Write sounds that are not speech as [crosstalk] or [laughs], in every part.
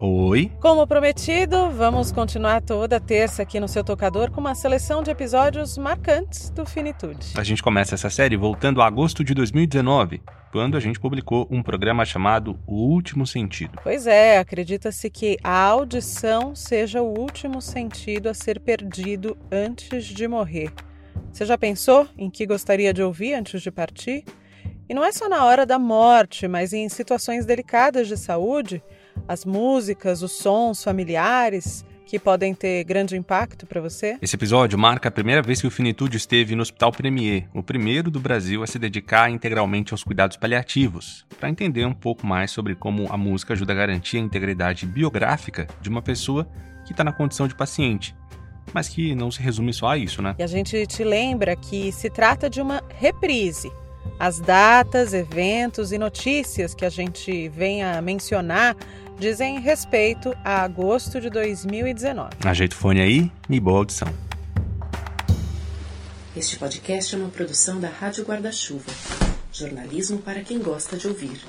Oi. Como prometido, vamos continuar toda terça aqui no seu tocador com uma seleção de episódios marcantes do Finitude. A gente começa essa série voltando a agosto de 2019, quando a gente publicou um programa chamado O Último Sentido. Pois é, acredita-se que a audição seja o último sentido a ser perdido antes de morrer. Você já pensou em que gostaria de ouvir antes de partir? E não é só na hora da morte, mas em situações delicadas de saúde as músicas, os sons familiares que podem ter grande impacto para você? Esse episódio marca a primeira vez que o Finitude esteve no Hospital Premier, o primeiro do Brasil a se dedicar integralmente aos cuidados paliativos, para entender um pouco mais sobre como a música ajuda a garantir a integridade biográfica de uma pessoa que está na condição de paciente. Mas que não se resume só a isso, né? E a gente te lembra que se trata de uma reprise as datas, eventos e notícias que a gente vem a mencionar dizem respeito a agosto de 2019. Ajeita o fone aí e boa audição. Este podcast é uma produção da Rádio Guarda-Chuva. Jornalismo para quem gosta de ouvir.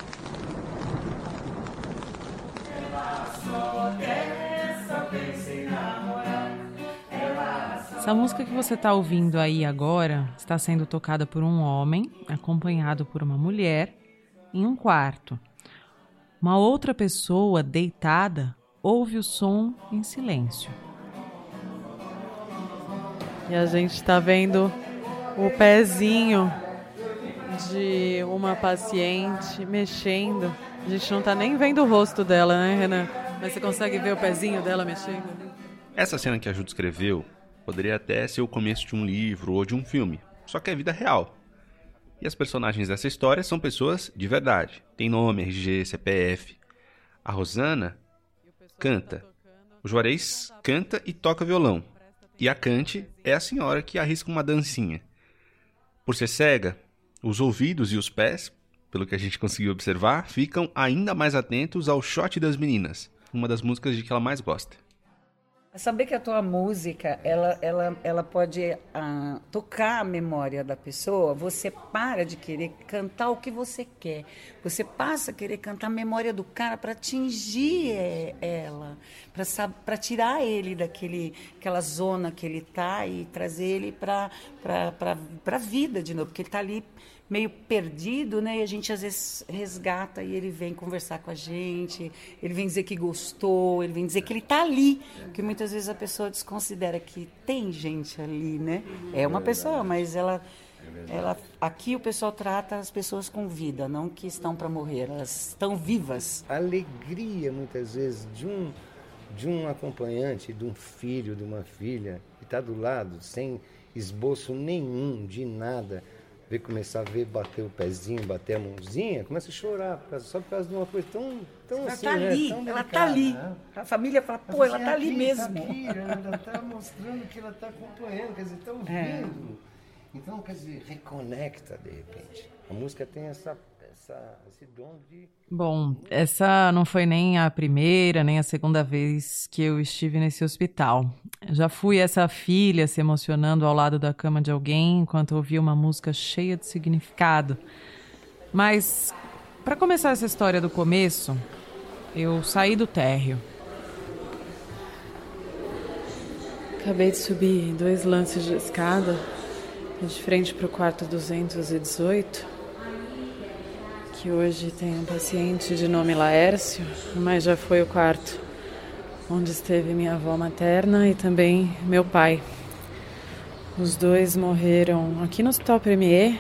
Essa música que você está ouvindo aí agora está sendo tocada por um homem, acompanhado por uma mulher, em um quarto. Uma outra pessoa deitada ouve o som em silêncio. E a gente está vendo o pezinho de uma paciente mexendo. A gente não está nem vendo o rosto dela, né, Renan? Mas você consegue ver o pezinho dela mexendo? Essa cena que a Ju descreveu Poderia até ser o começo de um livro ou de um filme, só que é vida real. E as personagens dessa história são pessoas de verdade. Tem nome, RG, CPF. A Rosana canta. O Juarez canta e toca violão. E a Cante é a senhora que arrisca uma dancinha. Por ser cega, os ouvidos e os pés, pelo que a gente [laughs] conseguiu observar, ficam ainda mais atentos ao shot das meninas, uma das músicas de que ela mais gosta. Saber que a tua música, ela, ela, ela pode uh, tocar a memória da pessoa, você para de querer cantar o que você quer. Você passa a querer cantar a memória do cara para atingir é, ela, para tirar ele daquele aquela zona que ele está e trazer ele para a vida de novo, porque ele está ali meio perdido, né? E a gente às vezes resgata e ele vem conversar com a gente, ele vem dizer que gostou, ele vem dizer que ele está ali, porque muitas vezes a pessoa desconsidera que tem gente ali, né? É uma pessoa, mas ela ela, aqui o pessoal trata as pessoas com vida, não que estão para morrer, elas estão vivas. A alegria, muitas vezes, de um, de um acompanhante, de um filho, de uma filha, que está do lado, sem esboço nenhum de nada, ver começar a ver bater o pezinho, bater a mãozinha, começa a chorar, só por causa de uma coisa tão, tão ela assim, tá né? ali, tão ela está ali. Né? A família fala, pô, ela está ali mesmo. Tá aqui, ela está mostrando que ela está acompanhando, quer dizer, está ouvindo. É. Então, quer dizer, reconecta de repente. A música tem essa essa, esse dom de. Bom, essa não foi nem a primeira, nem a segunda vez que eu estive nesse hospital. Já fui essa filha se emocionando ao lado da cama de alguém enquanto ouvia uma música cheia de significado. Mas, para começar essa história do começo, eu saí do térreo. Acabei de subir dois lances de escada de frente para o quarto 218 que hoje tem um paciente de nome Laércio, mas já foi o quarto onde esteve minha avó materna e também meu pai. Os dois morreram aqui no Hospital Premier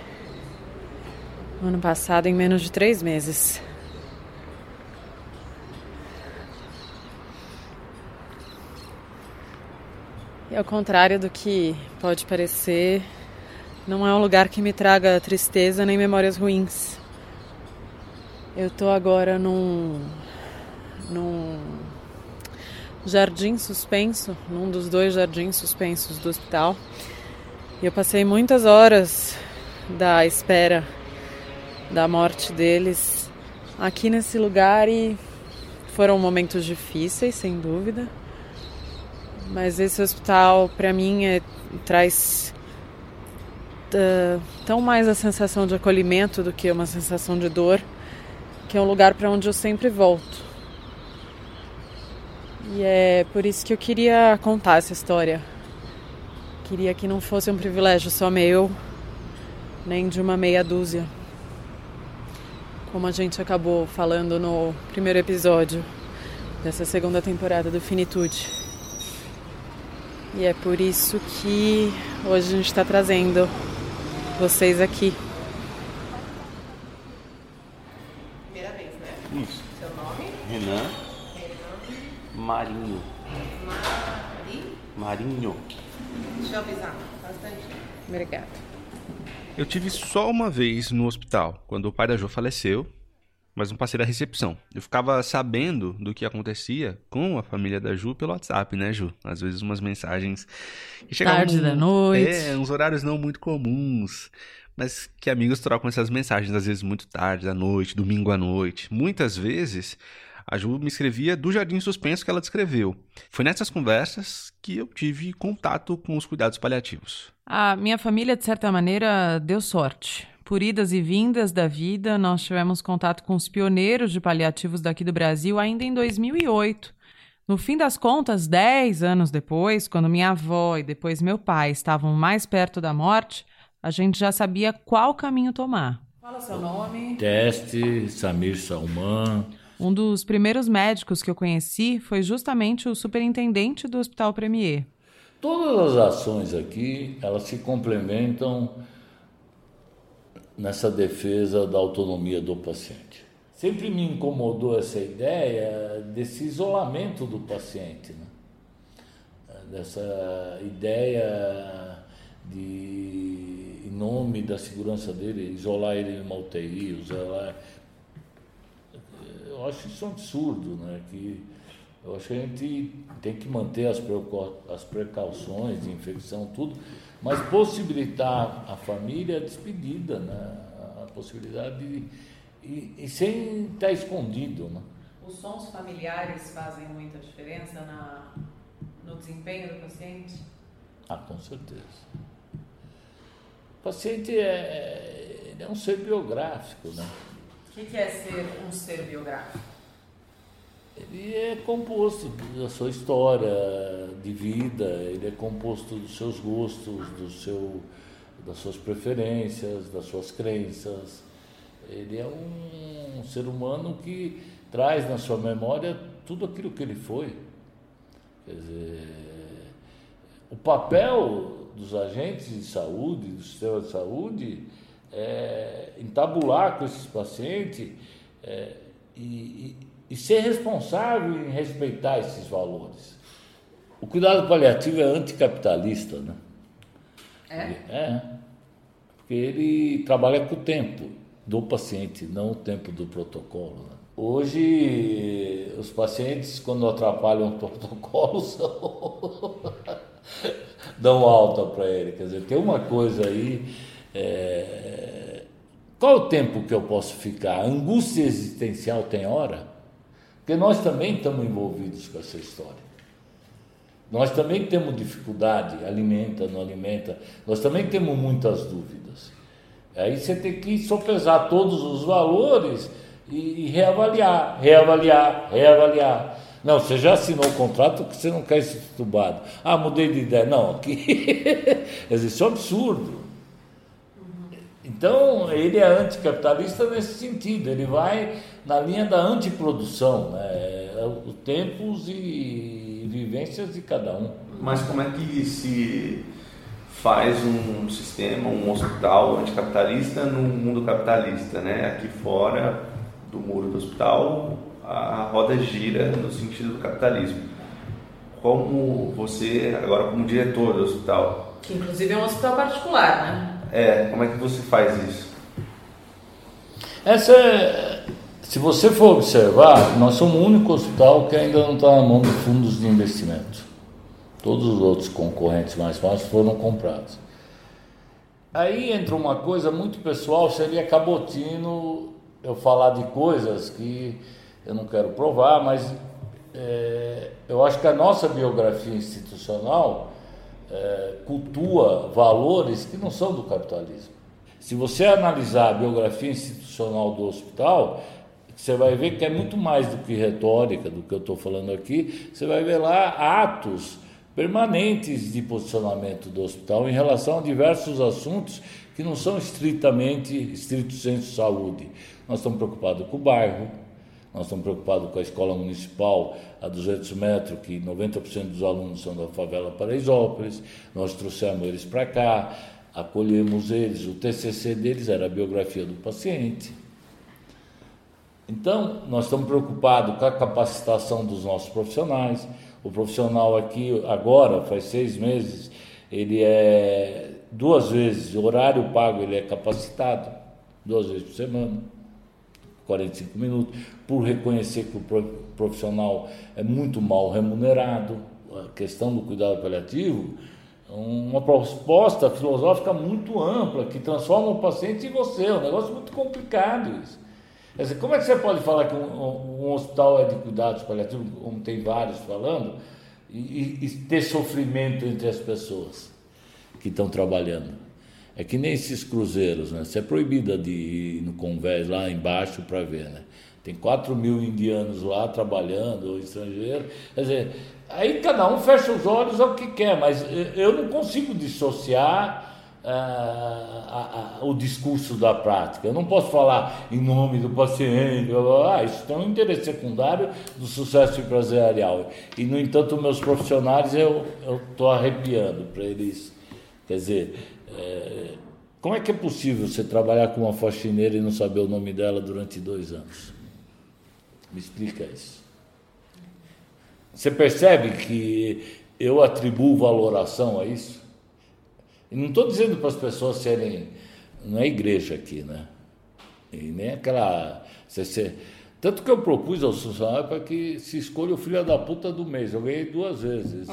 ano passado, em menos de três meses. E ao contrário do que pode parecer, não é um lugar que me traga tristeza nem memórias ruins. Eu tô agora num, num jardim suspenso, num dos dois jardins suspensos do hospital. E eu passei muitas horas da espera da morte deles aqui nesse lugar e foram momentos difíceis, sem dúvida. Mas esse hospital, para mim, é, traz uh, tão mais a sensação de acolhimento do que uma sensação de dor que é um lugar para onde eu sempre volto. E é por isso que eu queria contar essa história. Queria que não fosse um privilégio só meu, nem de uma meia dúzia. Como a gente acabou falando no primeiro episódio dessa segunda temporada do Finitude. E é por isso que hoje a gente está trazendo vocês aqui. Primeira vez, né? Isso. Seu nome? Renan. Renan. Marinho. Mari? Marinho. Deixa eu avisar. Bastante. Obrigada. Eu tive só uma vez no hospital, quando o pai da Jo faleceu, mas não passei da recepção. Eu ficava sabendo do que acontecia com a família da Ju pelo WhatsApp, né, Ju? Às vezes umas mensagens que chegavam... Tarde da noite. É, uns horários não muito comuns, mas que amigos trocam essas mensagens, às vezes muito tarde da noite, domingo à noite. Muitas vezes a Ju me escrevia do Jardim Suspenso que ela descreveu. Foi nessas conversas que eu tive contato com os cuidados paliativos. A minha família, de certa maneira, deu sorte. Por idas e vindas da vida, nós tivemos contato com os pioneiros de paliativos daqui do Brasil ainda em 2008. No fim das contas, dez anos depois, quando minha avó e depois meu pai estavam mais perto da morte, a gente já sabia qual caminho tomar. Fala seu nome. Teste, Samir Salman. Um dos primeiros médicos que eu conheci foi justamente o superintendente do Hospital Premier. Todas as ações aqui, elas se complementam nessa defesa da autonomia do paciente. Sempre me incomodou essa ideia desse isolamento do paciente, né? dessa ideia de, em nome da segurança dele, isolar ele em uma UTI, isolar. Eu acho isso um absurdo, né? Que eu acho que a gente tem que manter as, as precauções de infecção, tudo, mas possibilitar à família a despedida, né? a possibilidade de. E, e sem estar escondido. Né? Os sons familiares fazem muita diferença na, no desempenho do paciente? Ah, com certeza. O paciente é, é um ser biográfico, né? Que, que é ser um ser biográfico? Ele é composto da sua história de vida, ele é composto dos seus gostos, do seu, das suas preferências, das suas crenças. Ele é um, um ser humano que traz na sua memória tudo aquilo que ele foi. Quer dizer, o papel dos agentes de saúde, do sistema de saúde, é entabular com esses pacientes é, e, e ser responsável em respeitar esses valores. O cuidado paliativo é anticapitalista, né? É? É. Porque ele trabalha com o tempo do paciente, não o tempo do protocolo. Né? Hoje, os pacientes, quando atrapalham o [laughs] protocolo, são... [laughs] dão alta para ele. Quer dizer, tem uma coisa aí. É... Qual o tempo que eu posso ficar? A angústia existencial tem hora? Porque nós também estamos envolvidos com essa história. Nós também temos dificuldade, alimenta, não alimenta. Nós também temos muitas dúvidas. Aí você tem que sopesar todos os valores e, reavaliar, reavaliar, reavaliar. Não, você já assinou o contrato que você não quer ser tubado. Ah, mudei de ideia. Não, aqui. [laughs] Isso é um absurdo. Então, ele é anticapitalista nesse sentido, ele vai na linha da antiprodução, né? É, os tempos e vivências de cada um. Mas como é que se faz um sistema, um hospital anticapitalista no mundo capitalista, né? Aqui fora do muro do hospital, a roda gira no sentido do capitalismo. Como você, agora como diretor do hospital... Que inclusive é um hospital particular, né? É, como é que você faz isso? Essa é, se você for observar, nós somos o único hospital que ainda não está na mão de fundos de investimento. Todos os outros concorrentes mais fáceis foram comprados. Aí entra uma coisa muito pessoal, seria cabotino eu falar de coisas que eu não quero provar, mas é, eu acho que a nossa biografia institucional é, cultua valores que não são do capitalismo. Se você analisar a biografia institucional do hospital, você vai ver que é muito mais do que retórica, do que eu estou falando aqui. Você vai ver lá atos permanentes de posicionamento do hospital em relação a diversos assuntos que não são estritamente, estrito senso saúde. Nós estamos preocupados com o bairro, nós estamos preocupados com a escola municipal a 200 metros, que 90% dos alunos são da favela Paraisópolis. Nós trouxemos eles para cá, acolhemos eles. O TCC deles era a biografia do paciente. Então, nós estamos preocupados com a capacitação dos nossos profissionais. O profissional aqui, agora, faz seis meses, ele é duas vezes, horário pago, ele é capacitado, duas vezes por semana 45 minutos, por reconhecer que o profissional é muito mal remunerado, a questão do cuidado paliativo, uma proposta filosófica muito ampla que transforma o paciente em você, é um negócio muito complicado isso. Quer dizer, como é que você pode falar que um, um hospital é de cuidados paliativos, como tem vários falando, e, e ter sofrimento entre as pessoas que estão trabalhando? É que nem esses cruzeiros, né? Você é proibida de ir no convés lá embaixo para ver, né? Tem 4 mil indianos lá trabalhando, ou estrangeiros. Quer dizer, aí cada um fecha os olhos ao que quer, mas eu não consigo dissociar ah, a, a, o discurso da prática. Eu não posso falar em nome do paciente, ah, isso tem um interesse secundário do sucesso empresarial. E, no entanto, meus profissionais eu estou arrepiando para eles. Quer dizer, é, como é que é possível você trabalhar com uma faxineira e não saber o nome dela durante dois anos? Me explica isso. Você percebe que eu atribuo valoração a isso? E não estou dizendo para as pessoas serem. Não é igreja aqui, né? E nem aquela. Você, tanto que eu propus aos funcionários para que se escolha o filho da puta do mês. Eu ganhei duas vezes. E...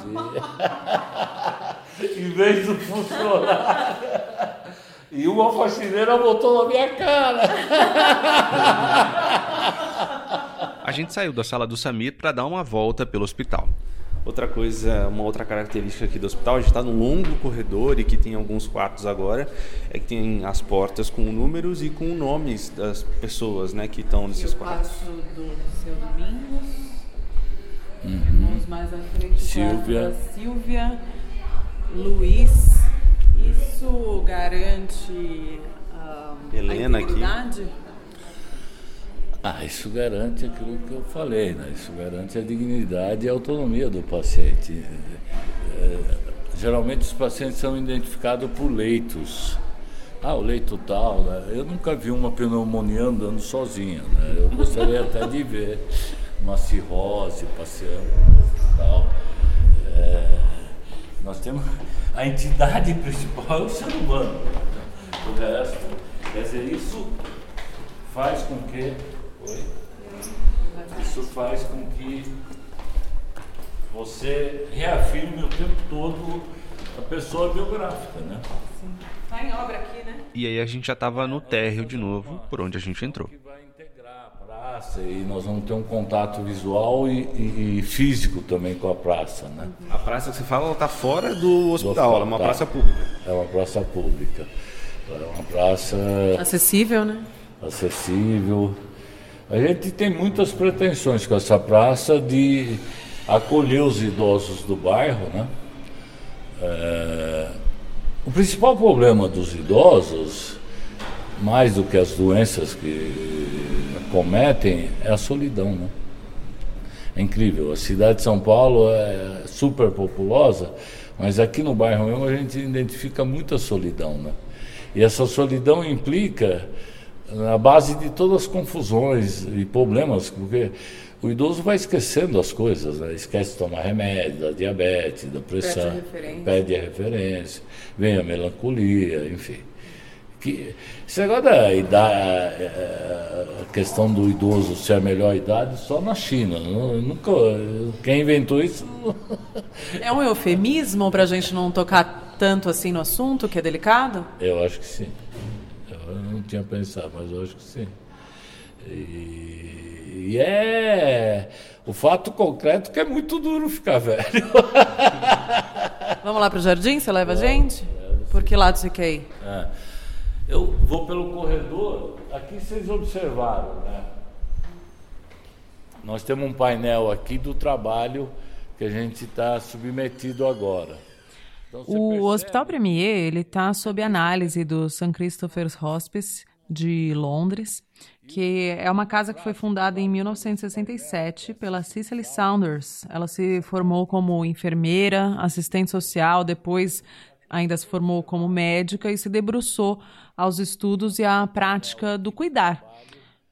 [laughs] em vez do funcionário. [laughs] E uma faxineira botou na minha cara. A gente saiu da sala do Samir para dar uma volta pelo hospital. Outra coisa, uma outra característica aqui do hospital, a gente está num longo corredor e que tem alguns quartos agora, é que tem as portas com números e com nomes das pessoas né, que estão nesses quartos. O quarto do seu Domingos, uhum. mais à frente, Silvia. da Silvia, Luiz. Isso garante a Helena a aqui. Ah, isso garante aquilo que eu falei, né? Isso garante a dignidade e a autonomia do paciente. É, geralmente os pacientes são identificados por leitos. Ah, o leito tal, né? Eu nunca vi uma pneumonia andando sozinha, né? Eu gostaria até de ver uma cirrose passeando tal. É, nós temos a entidade principal é o ser humano. O resto, quer dizer, isso faz com que Oi? Isso faz com que você reafirme o tempo todo a pessoa biográfica, né? Sim. Tá em obra aqui, né? E aí a gente já estava no térreo de novo, por onde a gente entrou. vai integrar a praça e nós vamos ter um contato visual e, e, e físico também com a praça, né? A praça que você fala, está fora do hospital, ela é uma praça pública. É uma praça pública. É uma praça... Acessível, né? Acessível a gente tem muitas pretensões com essa praça de acolher os idosos do bairro, né? É... O principal problema dos idosos, mais do que as doenças que cometem, é a solidão, né? É incrível. A cidade de São Paulo é super populosa, mas aqui no bairro mesmo a gente identifica muita solidão, né? E essa solidão implica na base de todas as confusões e problemas, porque o idoso vai esquecendo as coisas, né? esquece de tomar remédio, da diabetes, da pressão, perde a referência, vem a melancolia, enfim. Que, esse negócio da idade, a questão do idoso ser a melhor idade só na China. Nunca, quem inventou isso. É um eufemismo para a gente não tocar tanto assim no assunto, que é delicado? Eu acho que sim. Tinha pensado, mas eu acho que sim. E, e é o fato concreto que é muito duro ficar velho. [laughs] Vamos lá para o jardim? Você leva a gente? Por que lado você quer ir? É. Eu vou pelo corredor, aqui vocês observaram, né? nós temos um painel aqui do trabalho que a gente está submetido agora. Então, o percebe... Hospital Premier ele está sob análise do St. Christopher's Hospice de Londres, que é uma casa que foi fundada em 1967 pela Cicely Saunders. Ela se formou como enfermeira, assistente social, depois ainda se formou como médica e se debruçou aos estudos e à prática do cuidar.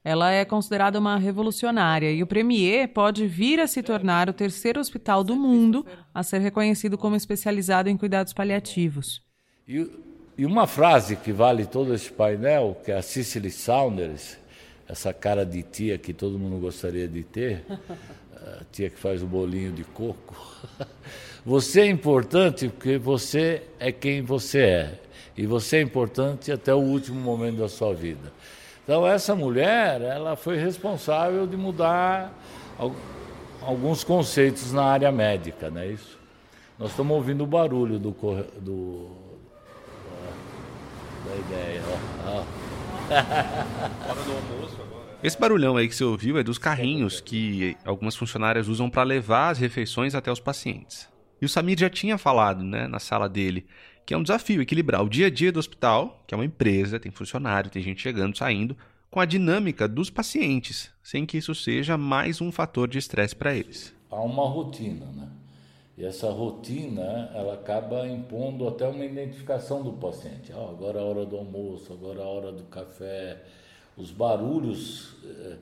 Ela é considerada uma revolucionária e o Premier pode vir a se tornar o terceiro hospital do mundo a ser reconhecido como especializado em cuidados paliativos. E, e uma frase que vale todo esse painel, que é a Cicely Saunders, essa cara de tia que todo mundo gostaria de ter, [laughs] a tia que faz o bolinho de coco. [laughs] Você é importante porque você é quem você é. E você é importante até o último momento da sua vida. Então essa mulher, ela foi responsável de mudar alguns conceitos na área médica, não é isso? Nós estamos ouvindo o barulho do, do da ideia. Ó. Esse barulhão aí que você ouviu é dos carrinhos que algumas funcionárias usam para levar as refeições até os pacientes. E o Samir já tinha falado, né, na sala dele, que é um desafio equilibrar o dia a dia do hospital, que é uma empresa, tem funcionário, tem gente chegando, saindo, com a dinâmica dos pacientes, sem que isso seja mais um fator de estresse para eles. Há uma rotina, né? E essa rotina, ela acaba impondo até uma identificação do paciente. Ah, agora é a hora do almoço, agora é a hora do café. Os barulhos, eh,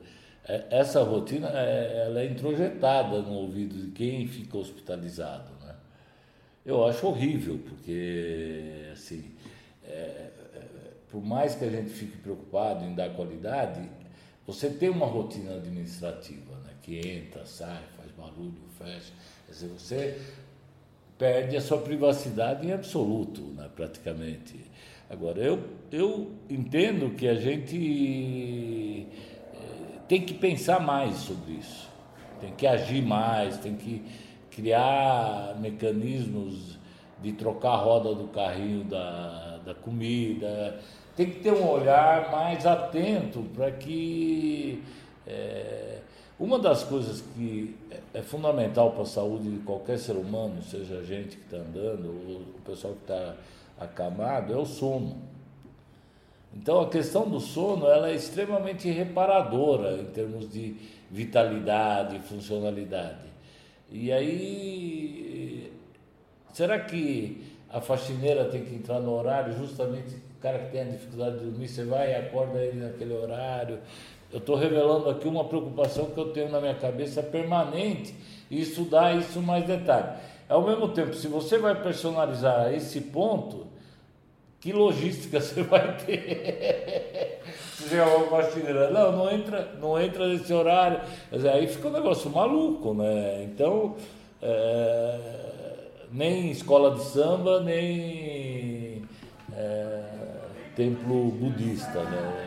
eh, essa rotina, eh, ela é introjetada no ouvido de quem fica hospitalizado? Eu acho horrível, porque, assim, é, por mais que a gente fique preocupado em dar qualidade, você tem uma rotina administrativa, né? Que entra, sai, faz barulho, fecha Quer dizer, você perde a sua privacidade em absoluto, né, praticamente. Agora, eu, eu entendo que a gente eh, tem que pensar mais sobre isso, tem que agir mais, tem que criar mecanismos de trocar a roda do carrinho da, da comida, tem que ter um olhar mais atento para que. É, uma das coisas que é fundamental para a saúde de qualquer ser humano, seja a gente que está andando, ou o pessoal que está acamado, é o sono. Então a questão do sono ela é extremamente reparadora em termos de vitalidade, funcionalidade. E aí, será que a faxineira tem que entrar no horário justamente o cara que tem a dificuldade de dormir, você vai e acorda ele naquele horário, eu estou revelando aqui uma preocupação que eu tenho na minha cabeça permanente e estudar isso mais detalhe. Ao mesmo tempo, se você vai personalizar esse ponto, que logística [laughs] você vai ter? é uma faxineira, não, não entra, não entra nesse horário. Mas aí fica um negócio maluco, né? Então, é, nem escola de samba, nem é, templo budista, né?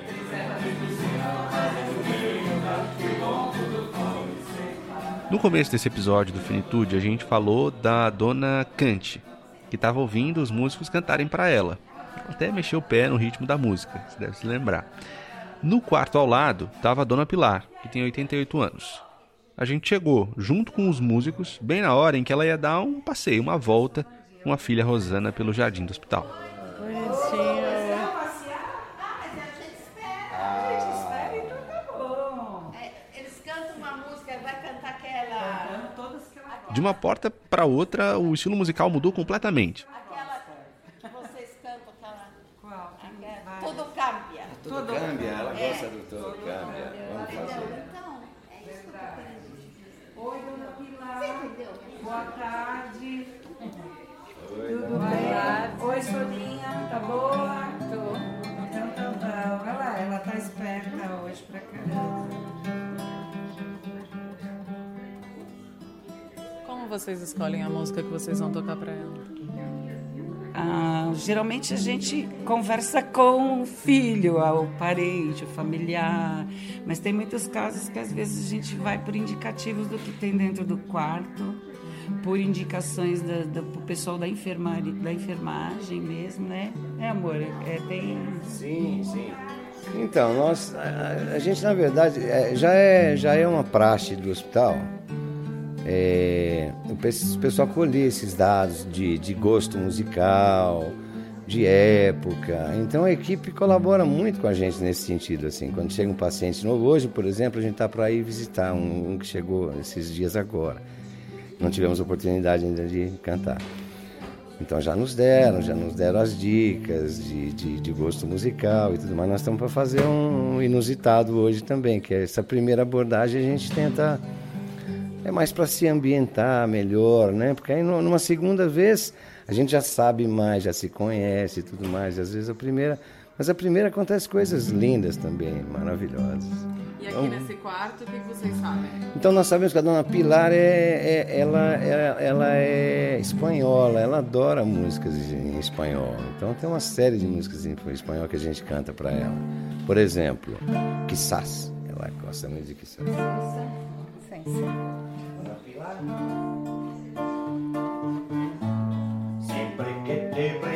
No começo desse episódio do Finitude, a gente falou da dona Kant, que estava ouvindo os músicos cantarem para ela. Até mexeu o pé no ritmo da música, você deve se lembrar. No quarto ao lado estava a dona Pilar, que tem 88 anos. A gente chegou, junto com os músicos, bem na hora em que ela ia dar um passeio, uma volta com a filha Rosana pelo jardim do hospital. Bonitinho. De uma porta para outra, o estilo musical mudou completamente. Aquela que vocês cantam, aquela. Qual? Aquela, tudo tudo cambia, ela é. gosta do cambia. Vamos fazer. Então, é isso que Oi, dona Pilar. Você entendeu? Boa tarde. Oi, Tudo bem? Oi, Soninha, tá boa? Tô. Então, então, tá. Olha lá, ela tá esperta hoje pra caramba. vocês escolhem a música que vocês vão tocar para ela? Ah, geralmente a gente conversa com o filho, o parente, o familiar, mas tem muitos casos que às vezes a gente vai por indicativos do que tem dentro do quarto, por indicações da, do pessoal da, enfermari, da enfermagem mesmo, né? É, amor? É, tem... Sim, sim. Então, nós, a, a gente na verdade é, já, é, já é uma praxe do hospital é, o pessoal colher esses dados de, de gosto musical, de época. Então a equipe colabora muito com a gente nesse sentido. Assim, quando chega um paciente novo, hoje, por exemplo, a gente está para ir visitar um, um, que chegou esses dias agora. Não tivemos oportunidade ainda de cantar. Então já nos deram, já nos deram as dicas de, de, de gosto musical e tudo mais. Nós estamos para fazer um inusitado hoje também, que é essa primeira abordagem a gente tenta é mais para se ambientar melhor, né? Porque aí numa segunda vez a gente já sabe mais, já se conhece e tudo mais. Às vezes a primeira, mas a primeira acontece coisas lindas também, maravilhosas. E aqui então, nesse quarto, o que vocês sabem? Então nós sabemos que a dona Pilar é, é ela, é, ela é espanhola, ela adora músicas em espanhol. Então tem uma série de músicas em espanhol que a gente canta para ela. Por exemplo, Quizás. Ela gosta muito de Quizás. Sim, sim. Siempre que te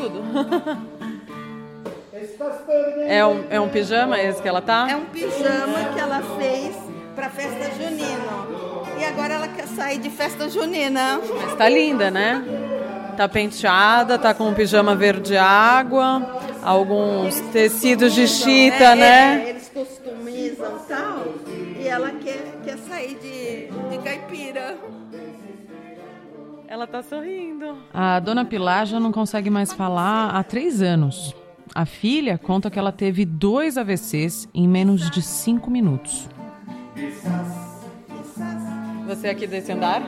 tudo. é, um, é um pijama esse que ela tá? É um pijama que ela fez pra festa junina. E agora ela quer sair de festa junina. Mas tá linda, né? Tá penteada, tá com um pijama verde água, alguns tecidos de chita, é, né? É, eles customizam tal. E ela quer, quer sair de Ela tá sorrindo. A dona Pilar já não consegue mais falar há três anos. A filha conta que ela teve dois AVCs em menos de cinco minutos. Você é aqui desse andar?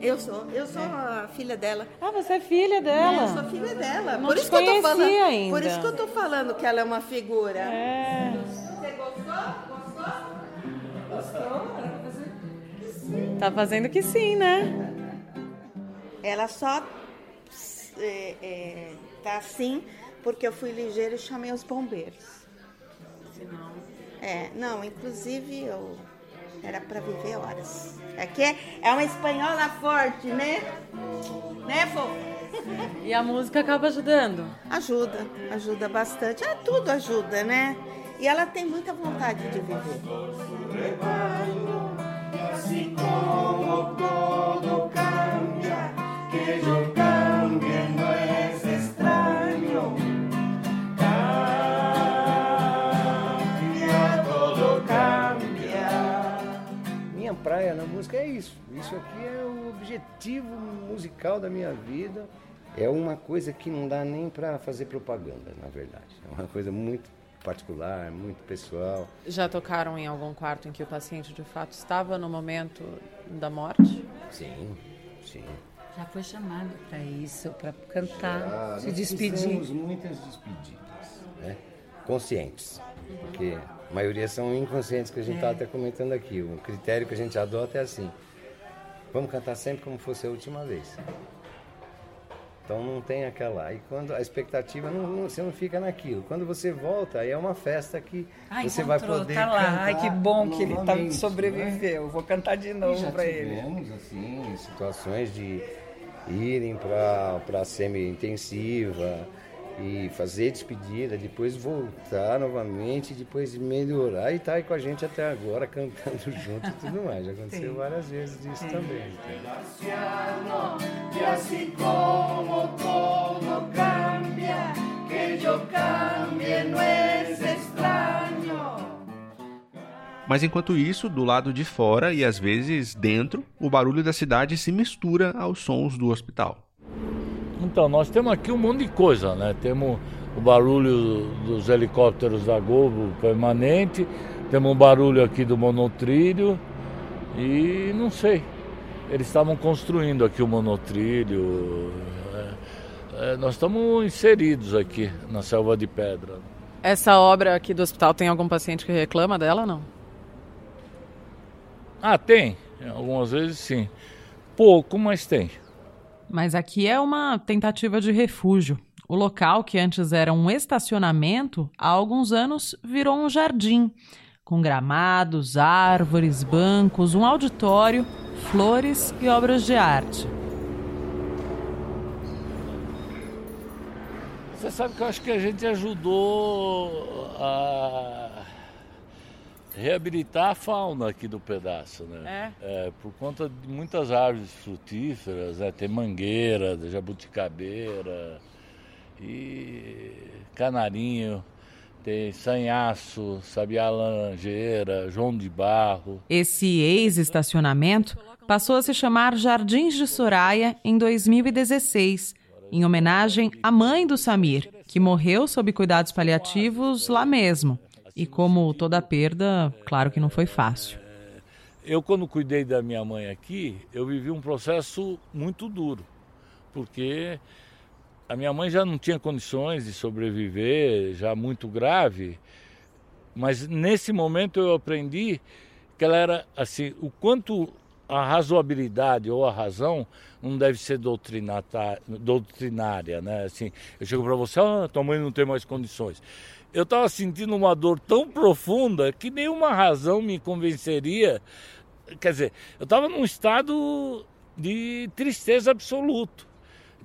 Eu sou, eu sou a filha dela. Ah, você é filha dela? É, eu sou filha dela. Não por isso que eu tô falando. Ainda. Por isso que eu tô falando que ela é uma figura. É. Você gostou? Gostou? Gostou? Tá fazendo que sim, né? Ela só é, é, tá assim porque eu fui ligeira e chamei os bombeiros. Senão... É, não, inclusive eu era para viver horas. Aqui é, é uma espanhola forte, né? Né, fofa? [laughs] E a música acaba ajudando? Ajuda, ajuda bastante. Ah, tudo ajuda, né? E ela tem muita vontade de viver. Assim como todo praia na música é isso. Isso aqui é o objetivo musical da minha vida. É uma coisa que não dá nem para fazer propaganda, na verdade. É uma coisa muito particular, muito pessoal. Já tocaram em algum quarto em que o paciente de fato estava no momento da morte? Sim, sim. Já foi chamado para isso, para cantar, Já, se despedir. Temos muitas despedidas, né? conscientes, porque a maioria são inconscientes que a gente está é. até comentando aqui. O critério que a gente adota é assim: vamos cantar sempre como fosse a última vez. Então não tem aquela. E quando a expectativa não, não, você não fica naquilo. Quando você volta, aí é uma festa que Ai, você vai poder tá lá. Ai, que bom que ele tá, sobreviveu. Né? Vou cantar de novo para ele. Tivemos assim situações de irem para a semi-intensiva e fazer despedida, depois voltar novamente, depois melhorar e estar tá aí com a gente até agora cantando [laughs] junto e tudo mais. Já aconteceu Sim. várias vezes isso Sim. também. Então. Mas enquanto isso, do lado de fora e às vezes dentro, o barulho da cidade se mistura aos sons do hospital. Então, nós temos aqui um monte de coisa, né? Temos o barulho dos helicópteros da Globo permanente, temos um barulho aqui do monotrilho e não sei. Eles estavam construindo aqui o monotrilho. É, É, nós estamos inseridos aqui na selva de pedra. Essa obra aqui do hospital tem algum paciente que reclama dela, não? Ah, tem. Algumas vezes sim. Pouco, mas tem. Mas aqui é uma tentativa de refúgio. O local, que antes era um estacionamento, há alguns anos virou um jardim, com gramados, árvores, bancos, um auditório, flores e obras de arte. Você sabe que eu acho que a gente ajudou a reabilitar a fauna aqui do pedaço, né? É. por conta de muitas árvores frutíferas, né? Tem mangueira, jabuticabeira e canarinho, tem sanhaço, sabiá laranjeira, joão de barro. Esse ex-estacionamento passou a se chamar Jardins de Soraya em 2016, em homenagem à mãe do Samir, que morreu sob cuidados paliativos lá mesmo. E como toda perda, claro que não foi fácil. Eu, quando cuidei da minha mãe aqui, eu vivi um processo muito duro, porque a minha mãe já não tinha condições de sobreviver, já muito grave, mas nesse momento eu aprendi que ela era assim, o quanto a razoabilidade ou a razão não deve ser doutrinária, né? Assim, eu chego para você, ah, tua mãe não tem mais condições. Eu estava sentindo uma dor tão profunda que nenhuma razão me convenceria. Quer dizer, eu estava num estado de tristeza absoluto.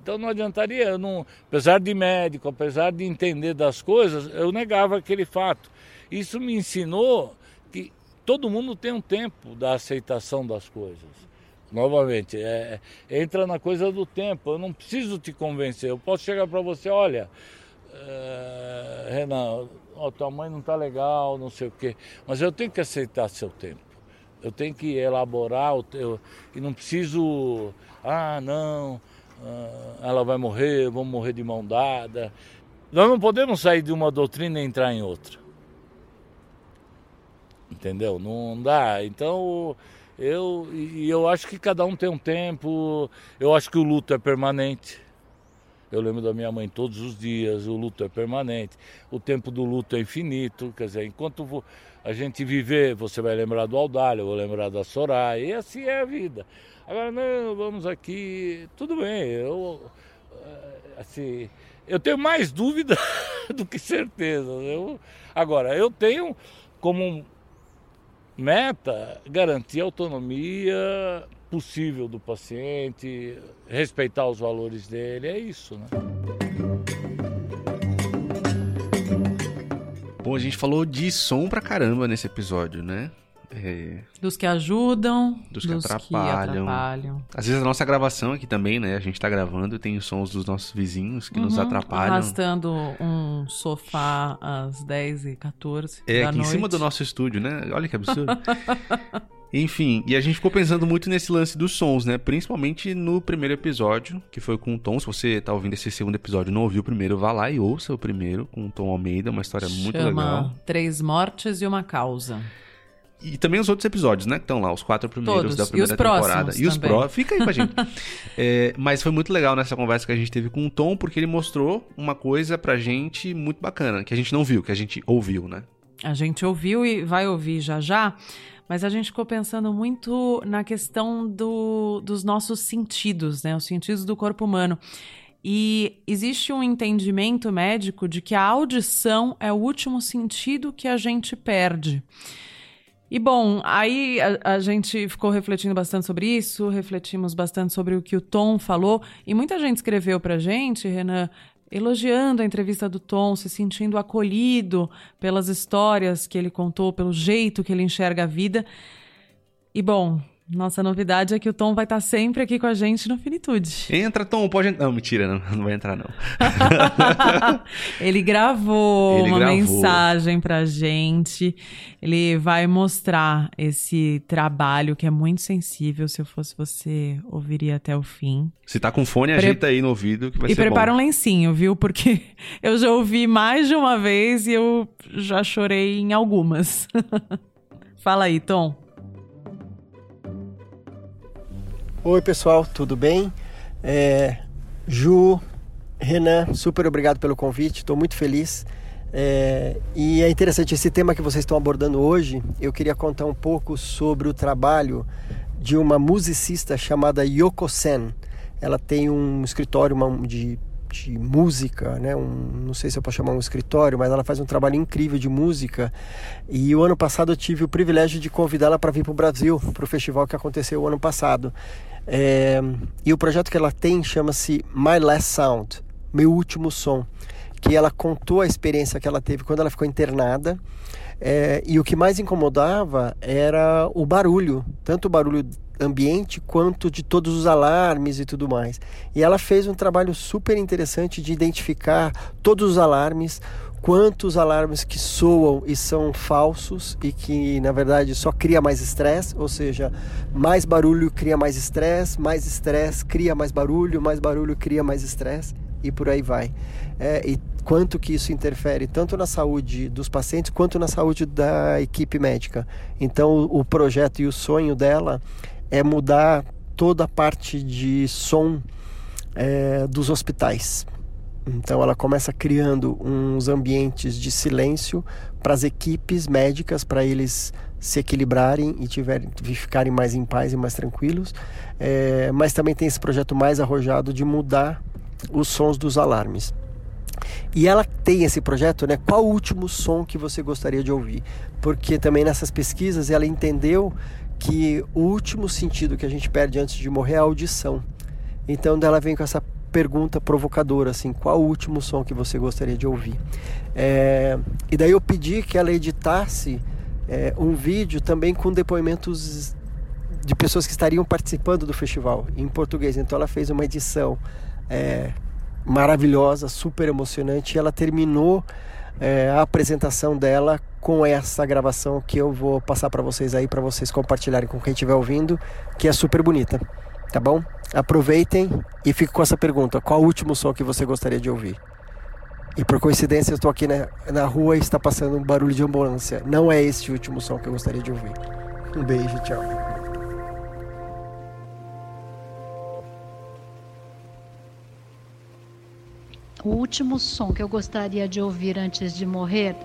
Então não adiantaria, eu não, apesar de médico, apesar de entender das coisas, eu negava aquele fato. Isso me ensinou que todo mundo tem um tempo da aceitação das coisas. Novamente, é, entra na coisa do tempo. Eu não preciso te convencer. Eu posso chegar para você, olha, é, Renan, ó, tua mãe não está legal, não sei o quê. Mas eu tenho que aceitar seu tempo. Eu tenho que elaborar o teu. E não preciso. Ah, não, ah, ela vai morrer, vamos morrer de mão dada. Nós não podemos sair de uma doutrina e entrar em outra. Entendeu? Não dá. Então, eu, eu acho que cada um tem um tempo. Eu acho que o luto é permanente. Eu lembro da minha mãe todos os dias, o luto é permanente, o tempo do luto é infinito, quer dizer, enquanto a gente viver, você vai lembrar do Aldalho, eu vou lembrar da Soraya, e assim é a vida. Agora, não, vamos aqui, tudo bem, eu, eh, assim, eu tenho mais dúvida [laughs] do que certeza. Eu, agora, eu tenho como meta garantir a autonomia possível do paciente, respeitar os valores dele, é isso, né? Bom, a gente falou de som pra caramba nesse episódio, né? É... Dos que ajudam, dos, que, dos atrapalham. que, atrapalham. Às vezes a nossa gravação aqui também, né? A gente tá gravando e tem os sons dos nossos vizinhos que uhum, nos atrapalham. Arrastando um sofá às 10h14 É, da aqui noite. em cima do nosso estúdio, né? Olha que absurdo. [laughs] Enfim, e a gente ficou pensando muito nesse lance dos sons, né? Principalmente no primeiro episódio, que foi com o Tom. Se você tá ouvindo esse segundo episódio e não ouviu o primeiro, vá lá e ouça o primeiro com o Tom Almeida, uma história muito Chama legal. Três Mortes e uma Causa. E também os outros episódios, né? Que estão lá, os quatro primeiros Todos. da E primeira próximos temporada. E os também. pró. Fica aí com a gente. [laughs] É, mas foi muito legal nessa conversa que a gente teve com o Tom, porque ele mostrou uma coisa pra gente muito bacana, que a gente não viu, que a gente ouviu, né? A gente ouviu e vai ouvir já já, mas a gente ficou pensando muito na questão do, dos nossos sentidos, né? Os sentidos do corpo humano. E existe um entendimento médico de que a audição é o último sentido que a gente perde. E bom, aí a, a, gente ficou refletindo bastante sobre isso, refletimos bastante sobre o que o Tom falou, e muita gente escreveu pra gente, Renan, elogiando a entrevista do Tom, se sentindo acolhido pelas histórias que ele contou, pelo jeito que ele enxerga a vida. E bom, nossa novidade é que o Tom vai estar sempre aqui com a gente no Finitude. Entra, Tom, pode entrar. Não, mentira, não, [laughs] não vai entrar, não. [laughs] ele gravou Ele uma gravou. mensagem pra gente. Ele vai mostrar esse trabalho que é muito sensível. Se eu fosse você, ouviria até o fim. Se tá com fone, Pre- ajeita aí no ouvido que vai e ser prepara bom. um lencinho, viu? Porque [laughs] eu já ouvi mais de uma vez e eu já chorei em algumas. Fala aí, Tom. Oi pessoal, tudo bem? É, Ju, Renan, super obrigado pelo convite, estou muito feliz. É, e é interessante esse tema que vocês estão abordando hoje. Eu queria contar um pouco sobre o trabalho de uma musicista chamada Yoko Sen. Ela tem um escritório de, de música, né? Um, não sei se eu posso chamar um escritório, mas ela faz um trabalho incrível de música. E o ano passado eu tive o privilégio de convidá-la para vir para o Brasil, para o festival que aconteceu o ano passado. É, e o projeto que ela tem chama-se My Last Sound, Meu Último Som, que ela contou a experiência que ela teve quando ela ficou internada. É, e o que mais incomodava era o barulho, tanto o barulho ambiente quanto de todos os alarmes e tudo mais. E ela fez um trabalho super interessante de identificar todos os alarmes, quantos alarmes que soam e são falsos e que na verdade só cria mais estresse, ou seja, mais barulho cria mais estresse, mais estresse cria mais barulho, mais barulho cria mais estresse e por aí vai. É, e quanto que isso interfere tanto na saúde dos pacientes quanto na saúde da equipe médica. Então o projeto e o sonho dela é mudar toda a parte de som é, dos hospitais. Então ela começa criando uns ambientes de silêncio para as equipes médicas, para eles se equilibrarem e tiverem, ficarem mais em paz e mais tranquilos. É, mas também tem esse projeto mais arrojado de mudar os sons dos alarmes. E ela tem esse projeto, né? Qual o último som que você gostaria de ouvir? Porque também nessas pesquisas ela entendeu que o último sentido que a gente perde antes de morrer é a audição. Então ela vem com essa pergunta provocadora, assim, qual o último som que você gostaria de ouvir? É, e daí eu pedi que ela editasse é, um vídeo também com depoimentos de pessoas que estariam participando do festival em português. Então ela fez uma edição é, maravilhosa, super emocionante. E ela terminou é, a apresentação dela com essa gravação que eu vou passar para vocês aí, para vocês compartilharem com quem estiver ouvindo, que é super bonita, tá bom? Aproveitem e fique com essa pergunta: qual o último som que você gostaria de ouvir? E por coincidência, eu estou aqui na, na rua e está passando um barulho de ambulância. Não é esse o último som que eu gostaria de ouvir. Um beijo, tchau. O último som que eu gostaria de ouvir antes de morrer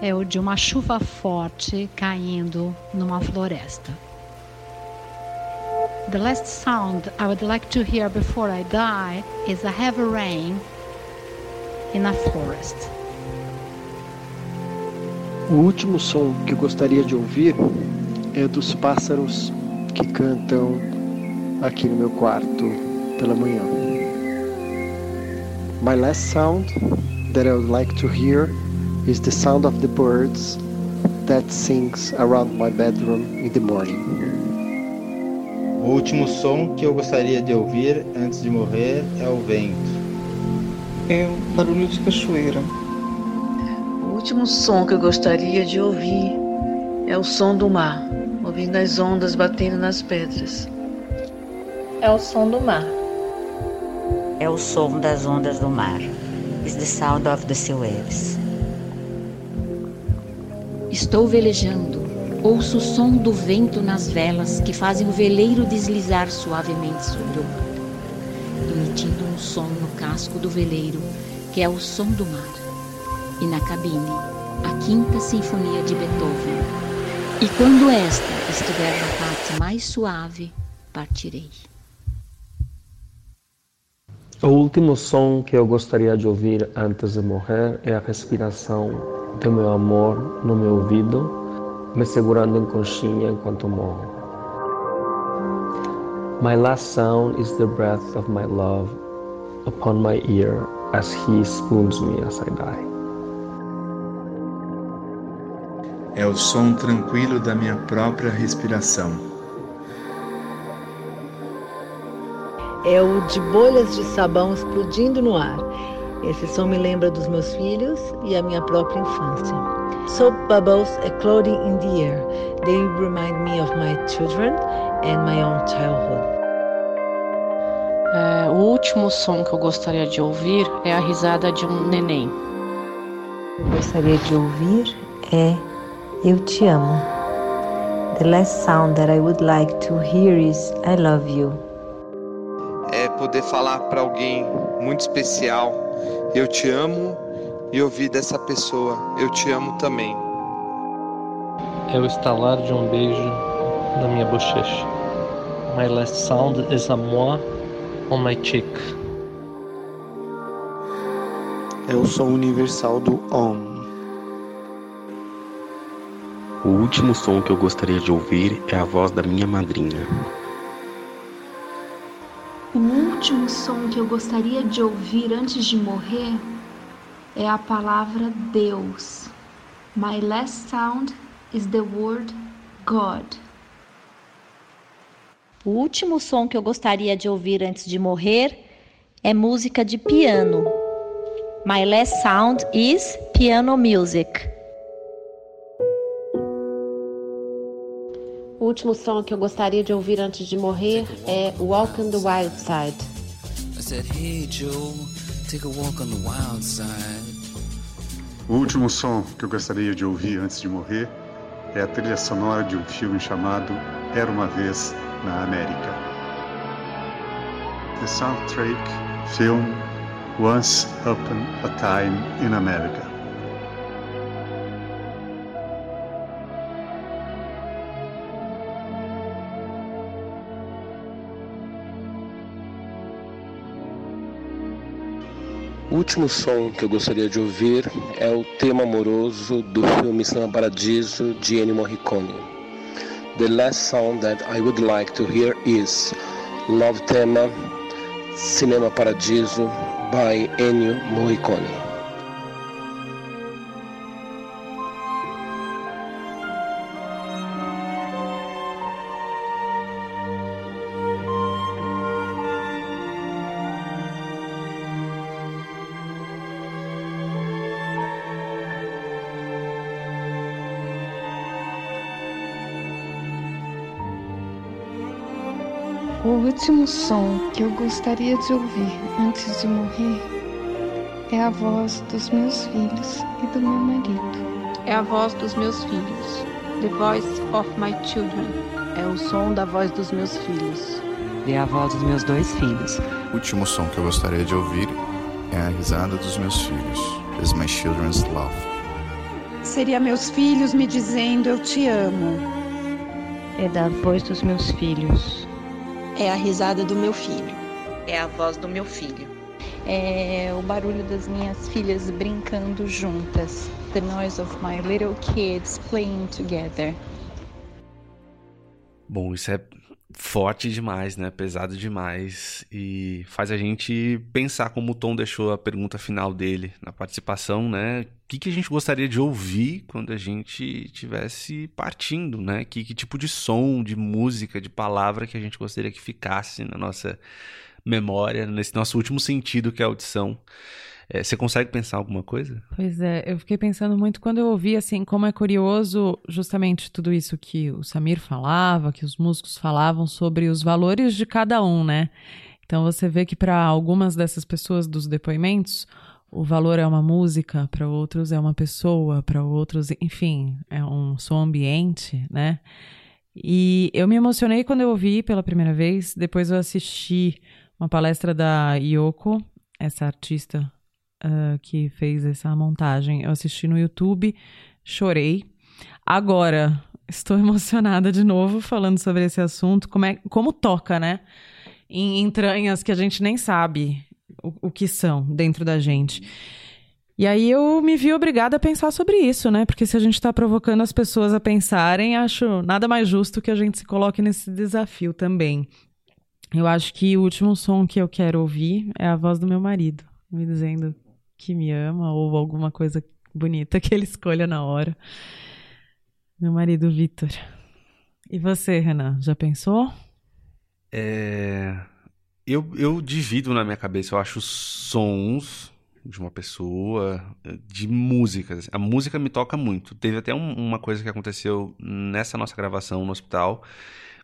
é o de uma chuva forte caindo numa floresta. The last sound I would like to hear before I die is a heavy rain in a forest. O último som que gostaria de ouvir é dos pássaros que cantam aqui no meu quarto pela manhã. My last sound that I would like to hear is the sound of the birds that sings around my bedroom in the morning. O último som que eu gostaria de ouvir antes de morrer é o vento. É o barulho de cachoeira. O último som que eu gostaria de ouvir é o som do mar, ouvindo as ondas batendo nas pedras. É o som do mar é o som das ondas do mar. Is the sound of the sea waves. Estou velejando. Ouço o som do vento nas velas que fazem o veleiro deslizar suavemente sobre o mar, emitindo um som no casco do veleiro, que é o som do mar. E na cabine, a Quinta Sinfonia de Beethoven. E quando esta estiver na parte mais suave, partirei. O último som que eu gostaria de ouvir antes de morrer é a respiração do meu amor no meu ouvido, me segurando em conchinha enquanto morro. My last sound is the breath of my love upon my ear as he spoons me as I die. É o som tranquilo da minha própria respiração é o de bolhas de sabão explodindo no ar. Esse som me lembra dos meus filhos e a minha própria infância. Soap bubbles exploding in the air. They remind me of my children and my own childhood. É, o último som que eu gostaria de ouvir é a risada de um neném. Eu gostaria de ouvir é Eu te amo. The last sound that I would like to hear is I love you poder falar para alguém muito especial: Eu te amo e ouvir dessa pessoa: Eu te amo também. É o estalar de um beijo na minha bochecha. My last sound is a moi on my cheek. É o som universal do OM. O último som que eu gostaria de ouvir é a voz da minha madrinha. O último som que eu gostaria de ouvir antes de morrer é a palavra Deus. My last sound is the word God. O último som que eu gostaria de ouvir antes de morrer é música de piano. My last sound is piano music. O último som que eu gostaria de ouvir antes de morrer é Walk on the Wild Side. I said, hey Joe, O último som que eu gostaria de ouvir antes de morrer é a trilha sonora de um filme chamado Era uma Vez na América. The soundtrack film Once Upon a Time in America. O último som que eu gostaria de ouvir é o tema amoroso do filme Cinema Paradiso de Ennio Morricone. The last song that I would like to hear is Love Tema Cinema Paradiso by Ennio Morricone. Último som que eu gostaria de ouvir antes de morrer é a voz dos meus filhos e do meu marido. É a voz dos meus filhos. The voice of my children. É o som da voz dos meus filhos. É a voz dos meus dois filhos. O último som que eu gostaria de ouvir é a risada dos meus filhos. Is my children's love. Seria meus filhos me dizendo eu te amo. É da voz dos meus filhos. É a risada do meu filho. É a voz do meu filho. É o barulho das minhas filhas brincando juntas. The noise of my little kids playing together. Bom, isso é forte demais, né? Pesado demais e faz a gente pensar como o Tom deixou a pergunta final dele na participação, né? O que, que a gente gostaria de ouvir quando a gente tivesse partindo, né? Que, que tipo de som, de música, de palavra que a gente gostaria que ficasse na nossa memória, nesse nosso último sentido que é a audição. É, você consegue pensar alguma coisa? Pois é, eu fiquei pensando muito quando eu ouvi, assim, como é curioso justamente tudo isso que o Samir falava, que os músicos falavam sobre os valores de cada um, né? Então você vê que para algumas dessas pessoas dos depoimentos, o valor é uma música, para outros é uma pessoa, para outros, enfim, é um som ambiente, né? E eu me emocionei quando eu ouvi pela primeira vez, depois eu assisti uma palestra da Yoko, essa artista uh, que fez essa montagem. Eu assisti no YouTube, chorei. Agora, estou [laughs] emocionada de novo falando sobre esse assunto. Como, é, como toca, né? Em entranhas que a gente nem sabe o, o que são dentro da gente. E aí eu me vi obrigada a pensar sobre isso, né? Porque se a gente está provocando as pessoas a pensarem, acho nada mais justo que a gente se coloque nesse desafio também. Eu acho que o último som que eu quero ouvir é a voz do meu marido, me dizendo que me ama ou alguma coisa bonita que ele escolha na hora. Meu marido Vitor. E você, Renan, já pensou? É... Eu, eu divido na minha cabeça, eu acho sons de uma pessoa, de músicas. A música me toca muito. Teve até um, uma coisa que aconteceu nessa nossa gravação no hospital,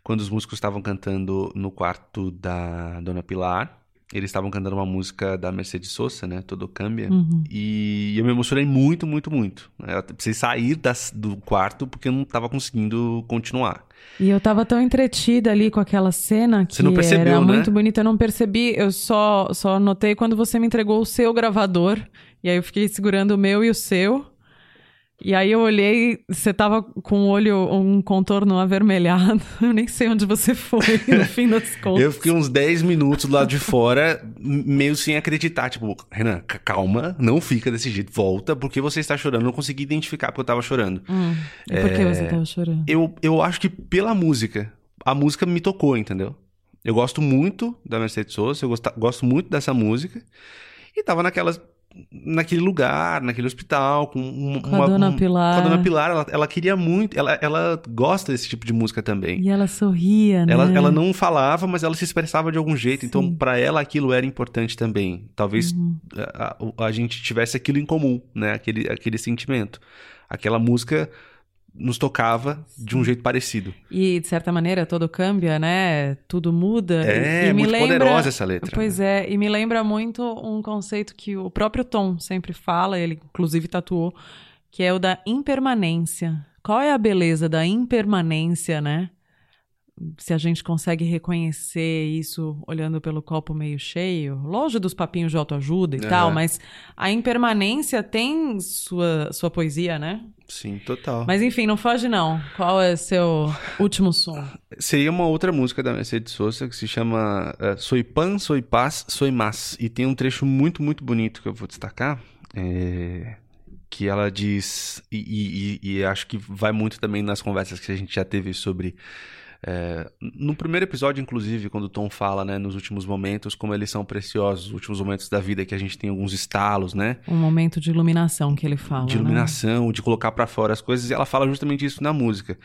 quando os músicos estavam cantando no quarto da Dona Pilar. Eles estavam cantando uma música da Mercedes Sosa, né? Todo Cambia. Uhum. E eu me emocionei muito, muito, muito. Eu precisei sair das, do quarto porque eu não estava conseguindo continuar. E eu tava tão entretida ali com aquela cena que Você não percebeu, era né? muito bonita. Eu não percebi, eu só, só notei quando você me entregou o seu gravador. E aí eu fiquei segurando o meu e o seu. E aí eu olhei, você tava com o olho, um contorno avermelhado. [laughs] Eu nem sei onde você foi, no [laughs] fim das contas. Eu fiquei uns 10 minutos do lado de fora, meio sem acreditar. Tipo, Renan, calma, não fica desse jeito. Volta, porque você está chorando. Eu não consegui identificar porque eu tava chorando. Hum, e por que É, você tava chorando? Eu, eu acho que pela música. A música me tocou, entendeu? Eu gosto muito da Mercedes Sosa, eu gosta- gosto muito dessa música. E tava naquelas. Naquele lugar, naquele hospital, com, um- Com a Dona Pilar. Com a Dona Pilar, ela, ela queria muito. Ela, ela gosta desse tipo de música também. E ela sorria, né? Ela, ela não falava, mas ela se expressava de algum jeito. Então, pra ela, aquilo era importante também. Talvez Uhum. a, a- a gente tivesse aquilo em comum, né? Aquele, aquele sentimento. Aquela música nos tocava de um jeito parecido. E, de certa maneira, todo cambia, né? Tudo muda. É, e, e me muito lembra... poderosa essa letra. né? Pois é, e me lembra muito um conceito que o próprio Tom sempre fala, ele inclusive tatuou, que é o da impermanência. Qual é a beleza da impermanência, né? Se a gente consegue reconhecer isso olhando pelo copo meio cheio, longe dos papinhos de autoajuda e Aham. tal, mas a impermanência tem sua, sua poesia, né? Sim, total. Mas enfim, não foge não. Qual é seu último som? Seria uma outra música da Mercedes Sosa que se chama eh, Soy Pan, Soy Paz, Soy Más. E tem um trecho muito, muito bonito que eu vou destacar. eh, que ela diz, e- e- e acho que vai muito também nas conversas que a gente já teve sobre. Eh, no primeiro episódio, inclusive, quando o Tom fala, né, nos últimos momentos, como eles são preciosos, os últimos momentos da vida que a gente tem alguns estalos, né? Um momento de iluminação que ele fala. de né? iluminação, de colocar pra fora as coisas, e ela fala justamente isso na música.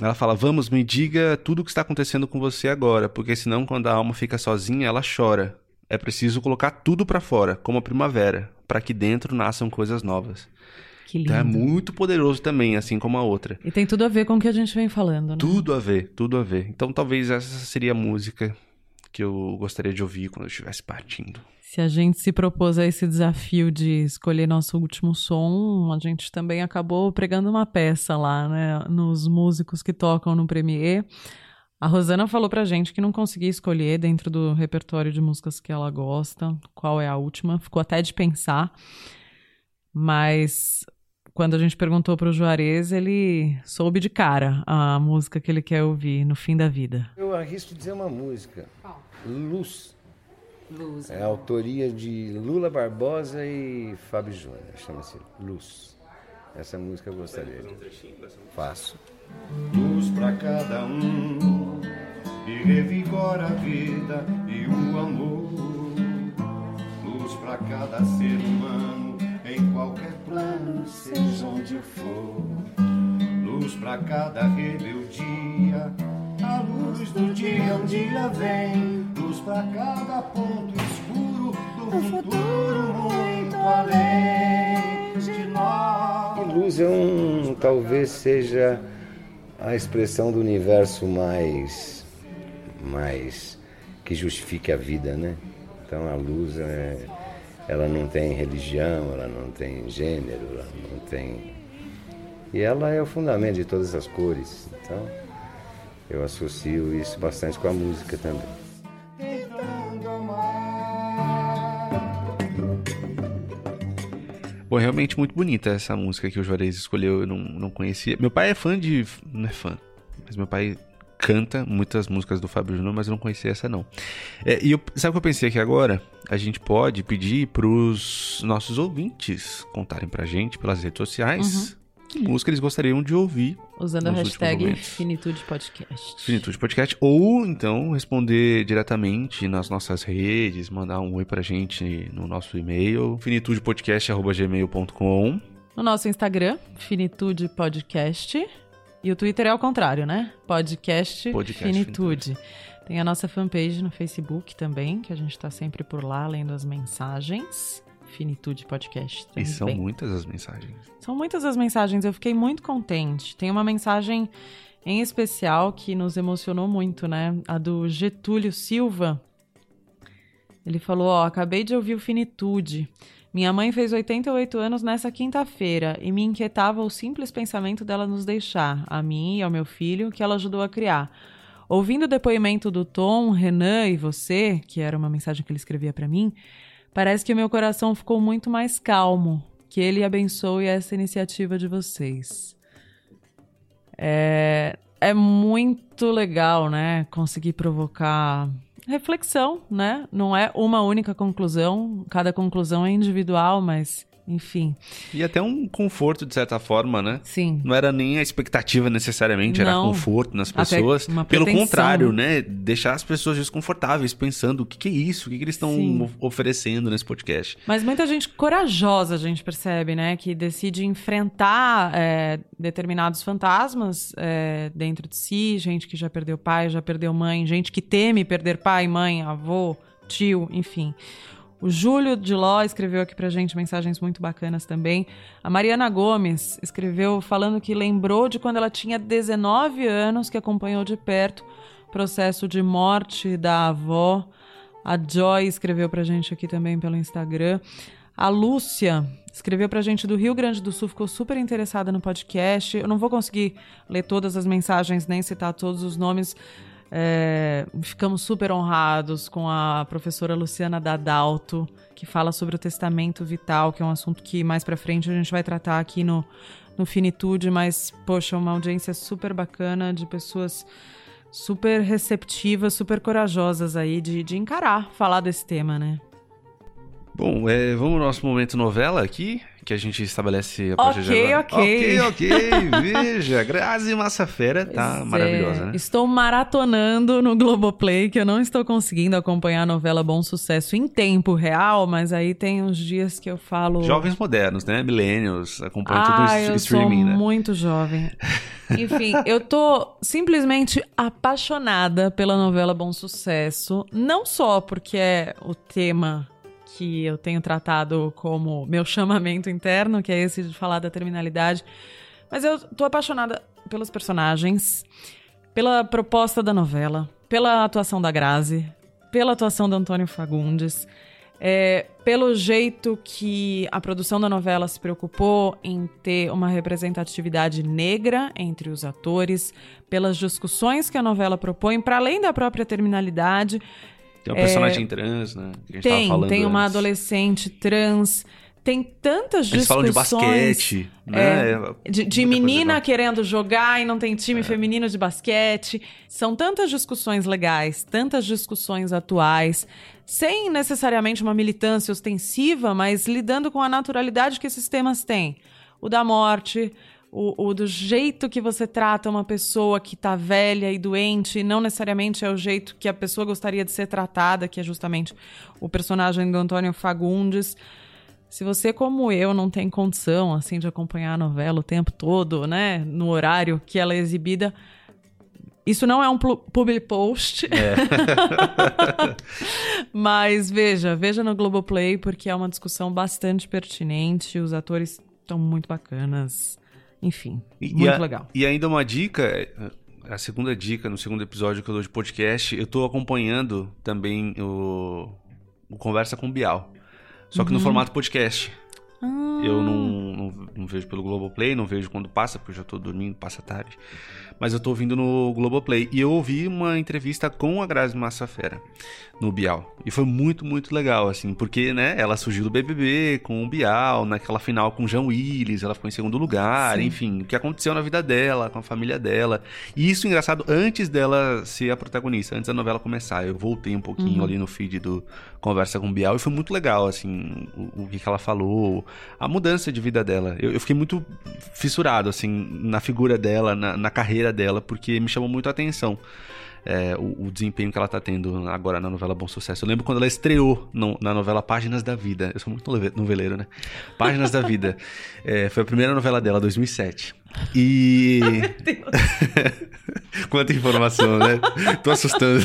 Ela fala: "Vamos, me diga tudo o que está acontecendo com você agora, porque senão quando a alma fica sozinha, ela chora. É preciso colocar tudo pra fora, como a primavera, para que dentro nasçam coisas novas." Que lindo. Então é muito poderoso também, assim como a outra. E tem tudo a ver com o que a gente vem falando, né? Tudo a ver, tudo a ver. Então talvez essa seria a música que eu gostaria de ouvir quando eu estivesse partindo. Se a gente se propôs a esse desafio de escolher nosso último som, a gente também acabou pregando uma peça lá, né? Nos músicos que tocam no Premier. A Rosana falou pra gente que não conseguia escolher dentro do repertório de músicas que ela gosta qual é a última. Ficou até de pensar. Mas quando a gente perguntou pro Juarez, ele soube de cara a música que ele quer ouvir no fim da vida. Eu arrisco dizer uma música. Luz. Luz. É a autoria de Lula Barbosa e Fábio Júnior. Chama-se Luz. Essa música eu gostaria. Faço. Luz pra cada um e revigora a vida e o amor. Luz pra cada ser humano em qualquer plano, seja onde for. Luz pra cada rebeldia, a luz do dia um dia vem. Luz pra cada ponto escuro do futuro muito além de nós. E luz é um. talvez seja a expressão do universo mais. mais. que justifique a vida, né? Então a luz é. Ela não tem religião, ela não tem gênero, ela não tem. E ela é o fundamento de todas as cores. Então eu associo isso bastante com a música também. Pô, realmente muito bonita essa música que o Juarez escolheu, eu não, não conhecia. Meu pai é fã de. Não é fã, mas meu pai canta muitas músicas do Fábio Júnior, mas eu não conhecia essa não. É, e eu, sabe o que eu pensei aqui agora? A gente pode pedir pros nossos ouvintes contarem pra gente pelas redes sociais que música eles gostariam de ouvir. Usando a hashtag. Finitude Podcast. Finitude Podcast, ou então responder diretamente nas nossas redes, mandar um oi pra gente no nosso e-mail, finitudepodcast.gmail.com. No nosso Instagram, Finitude Podcast. E o Twitter é ao contrário, né? Podcast, Podcast Finitude. Tem a nossa fanpage no Facebook também, que a gente tá sempre por lá lendo as mensagens. Finitude Podcast. E são também. muitas as mensagens. São muitas as mensagens, eu fiquei muito contente. Tem uma mensagem em especial que nos emocionou muito, né? A do Getúlio Silva. Ele falou: Ó, acabei de ouvir o Finitude. Minha mãe fez 88 anos nessa quinta-feira e me inquietava o simples pensamento dela nos deixar, a mim e ao meu filho, que ela ajudou a criar. Ouvindo o depoimento do Tom, Renan e você, que era uma mensagem que ele escrevia para mim, parece que o meu coração ficou muito mais calmo. Que ele abençoe essa iniciativa de vocês. É, é muito legal, né? Conseguir provocar reflexão, né? Não é uma única conclusão, cada conclusão é individual, mas enfim. E até um conforto, de certa forma, né? Sim. Não era nem a expectativa necessariamente, era Não. conforto nas pessoas. uma Pelo contrário, né? Deixar as pessoas desconfortáveis, pensando o que, que é isso, o que, que eles estão oferecendo nesse podcast. Mas muita gente corajosa, a gente percebe, né? Que decide enfrentar é, determinados fantasmas é, dentro de si. Gente que já perdeu pai, já perdeu mãe. Gente que teme perder pai, mãe, avô, tio, enfim. O Júlio de Ló escreveu aqui pra gente mensagens muito bacanas também. A Mariana Gomes escreveu falando que lembrou de quando ela tinha 19 anos, que acompanhou de perto o processo de morte da avó. A Joy escreveu pra gente aqui também pelo Instagram. A Lúcia escreveu pra gente do Rio Grande do Sul, ficou super interessada no podcast. Eu não vou conseguir ler todas as mensagens, nem citar todos os nomes. É, ficamos super honrados com a professora Luciana Dadalto, que fala sobre o testamento vital, que é um assunto que mais pra frente a gente vai tratar aqui no, no Finitude, mas, poxa, uma audiência super bacana de pessoas super receptivas, super corajosas aí de, de encarar, falar desse tema, né? Bom, é, vamos ao nosso momento novela aqui, que a gente estabelece a partir de Ok, agora. ok. Ok, ok. Veja, Grazi Massafera tá Pois maravilhosa, é, né? Estou maratonando no Globoplay, que eu não estou conseguindo acompanhar a novela Bom Sucesso em tempo real, mas aí tem uns dias que eu falo. Jovens modernos, né? Millennials, acompanham ah, tudo eu isso streaming, sou né? muito jovem. [laughs] Enfim, eu tô simplesmente apaixonada pela novela Bom Sucesso, não só porque é o tema que eu tenho tratado como meu chamamento interno, que é esse de falar da terminalidade, mas eu tô apaixonada pelos personagens, pela proposta da novela, pela atuação da Grazi, pela atuação do Antônio Fagundes, é, pelo jeito que a produção da novela se preocupou em ter uma representatividade negra entre os atores, pelas discussões que a novela propõe, para além da própria terminalidade. Tem uma É, personagem trans, né? Que a gente tem, falando tem uma antes. adolescente trans. Tem tantas Eles falam discussões. de basquete, né? é, de de menina querendo jogar e não tem time feminino de basquete. São tantas discussões legais, tantas discussões atuais, sem necessariamente uma militância ostensiva, mas lidando com a naturalidade que esses temas têm. O da morte, o, o do jeito que você trata uma pessoa que tá velha e doente, e não necessariamente é o jeito que a pessoa gostaria de ser tratada, que é justamente o personagem do Antônio Fagundes. Se você, como eu, não tem condição assim de acompanhar a novela o tempo todo, né, no horário que ela é exibida, isso não é um public post. [laughs] Mas veja, veja no Globoplay, porque é uma discussão bastante pertinente, os atores estão muito bacanas. Enfim, E- muito e a- legal. E ainda uma dica, a segunda dica no segundo episódio que eu dou de podcast, eu tô acompanhando também o, o Conversa com o Bial. Só que no Uhum. formato podcast. Ah. Eu não, não, não vejo pelo Globoplay, não vejo quando passa, porque eu já tô dormindo, passa tarde. Mas eu tô ouvindo no Globoplay. E eu ouvi uma entrevista com a Grazi Massafera no Bial. E foi muito, muito legal, assim, porque, né, ela surgiu do BBB com o Bial, naquela final com o Jean Willis, ela ficou em segundo lugar, Sim. enfim, o que aconteceu na vida dela, com a família dela. E isso, engraçado, antes dela ser a protagonista, antes da novela começar. Eu voltei um pouquinho Uhum. ali no feed do Conversa com o Bial e foi muito legal, assim, o, o que, que ela falou, a mudança de vida dela. Eu, eu fiquei muito fissurado, assim, na figura dela, na, na carreira dela, porque me chamou muito a atenção. É, o, o desempenho que ela tá tendo agora na novela Bom Sucesso. Eu lembro quando ela estreou no- na novela Páginas da Vida. Eu sou muito nove- noveleiro, né? Páginas da Vida. [laughs] É, foi a primeira novela dela, 2007. E. [laughs] Quanta informação, né? Tô assustando.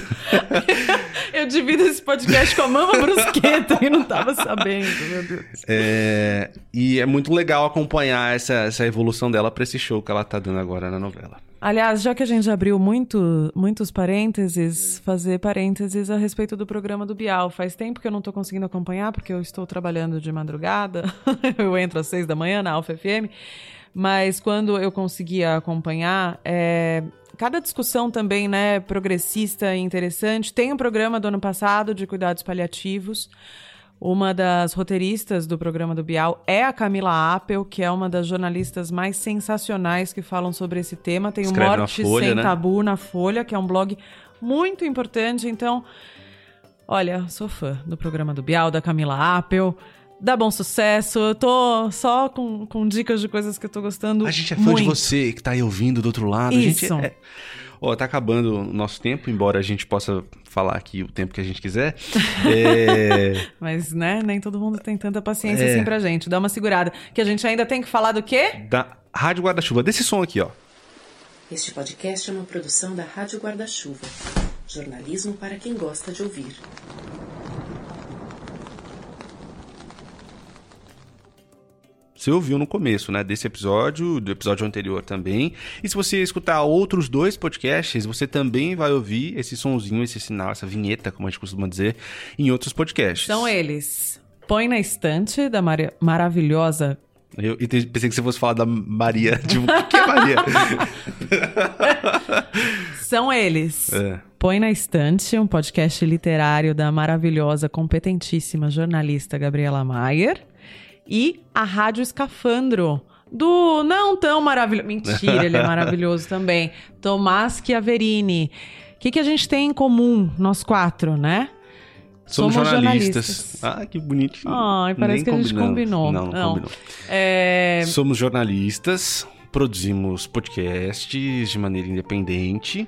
Eu divido esse podcast com a mama brusqueta e não tava sabendo, meu Deus. É, e é muito legal acompanhar essa, essa evolução dela pra esse show que ela tá dando agora na novela. Aliás, já que a gente abriu muito, muitos parênteses, fazer parênteses a respeito do programa do Bial. Faz tempo que eu não estou conseguindo acompanhar, porque eu estou trabalhando de madrugada. [laughs] eu entro às seis da manhã na Alfa FM. Mas quando eu conseguia acompanhar, é, cada discussão também, né, progressista e interessante. Tem um programa do ano passado de cuidados paliativos. Uma das roteiristas do programa do Bial é a Camila Appel, que é uma das jornalistas mais sensacionais que falam sobre esse tema. Tem Escreve o Morte Folha, Sem né? Tabu na Folha, que é um blog muito importante. Então, olha, sou fã do programa do Bial, da Camila Appel. Dá bom sucesso. Eu tô só com, com dicas de coisas que eu tô gostando. A gente é fã muito. de você que tá aí ouvindo do outro lado. Isso. A gente é... Ó, tá acabando o nosso tempo, embora a gente possa falar aqui o tempo que a gente quiser. [laughs] É... Mas, né, nem todo mundo tem tanta paciência É. assim pra gente. Dá uma segurada. Que a gente ainda tem que falar do quê? da Rádio Guarda-Chuva, desse som aqui, ó. Este podcast é uma produção da Rádio Guarda-Chuva. Jornalismo para quem gosta de ouvir. Você ouviu no começo, né, desse episódio, do episódio anterior também. E se você escutar outros dois podcasts, você também vai ouvir esse sonzinho, esse sinal, essa vinheta, como a gente costuma dizer, em outros podcasts. São eles. Põe na estante da Mari- maravilhosa. Eu, pensei que você fosse falar da Maria. [laughs] Tipo, o que que é Maria? [laughs] São eles. É. Põe na estante, um podcast literário da maravilhosa, competentíssima jornalista Gabriela Maier. E a Rádio Escafandro, do não tão maravilhoso. Mentira, ele é [laughs] maravilhoso também. Tomás Chiaverini. O que, que a gente tem em comum, nós quatro, né? Somos, jornalistas. Ah, que bonitinho. Ai, parece Nem que a gente combinou. Não, não, Não. combinou. É... Somos jornalistas, produzimos podcasts de maneira independente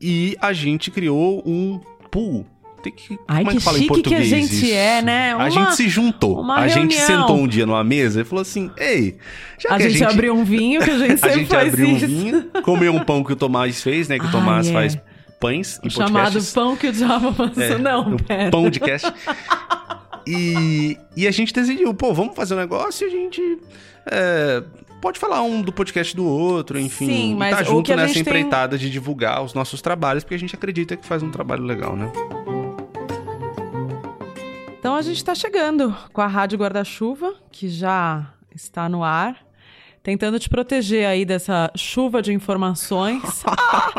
e a gente criou um pool. Tem que, Ai, como é que que fala em chique que a português gente isso? é, né? a Uma- gente se juntou. uma A gente reunião. sentou um dia numa mesa e falou assim: Ei, já A que gente, abriu um vinho, que a [laughs] gente a sempre gente faz abriu isso. um vinho, comeu um pão que o Tomás fez, né? Que o Tomás é. faz pães em Chamado. Pão que o Diabo Amassou. É, Não, pera. Pão de cast. E, e a gente decidiu, pô, vamos fazer um negócio e a gente é, pode falar um do podcast do outro, enfim. Sim, e mas tá junto a nessa gente tem- empreitada de divulgar os nossos trabalhos, porque a gente acredita que faz um trabalho legal, né? Então a gente está chegando com a Rádio Guarda-Chuva, que já está no ar, tentando te proteger aí dessa chuva de informações.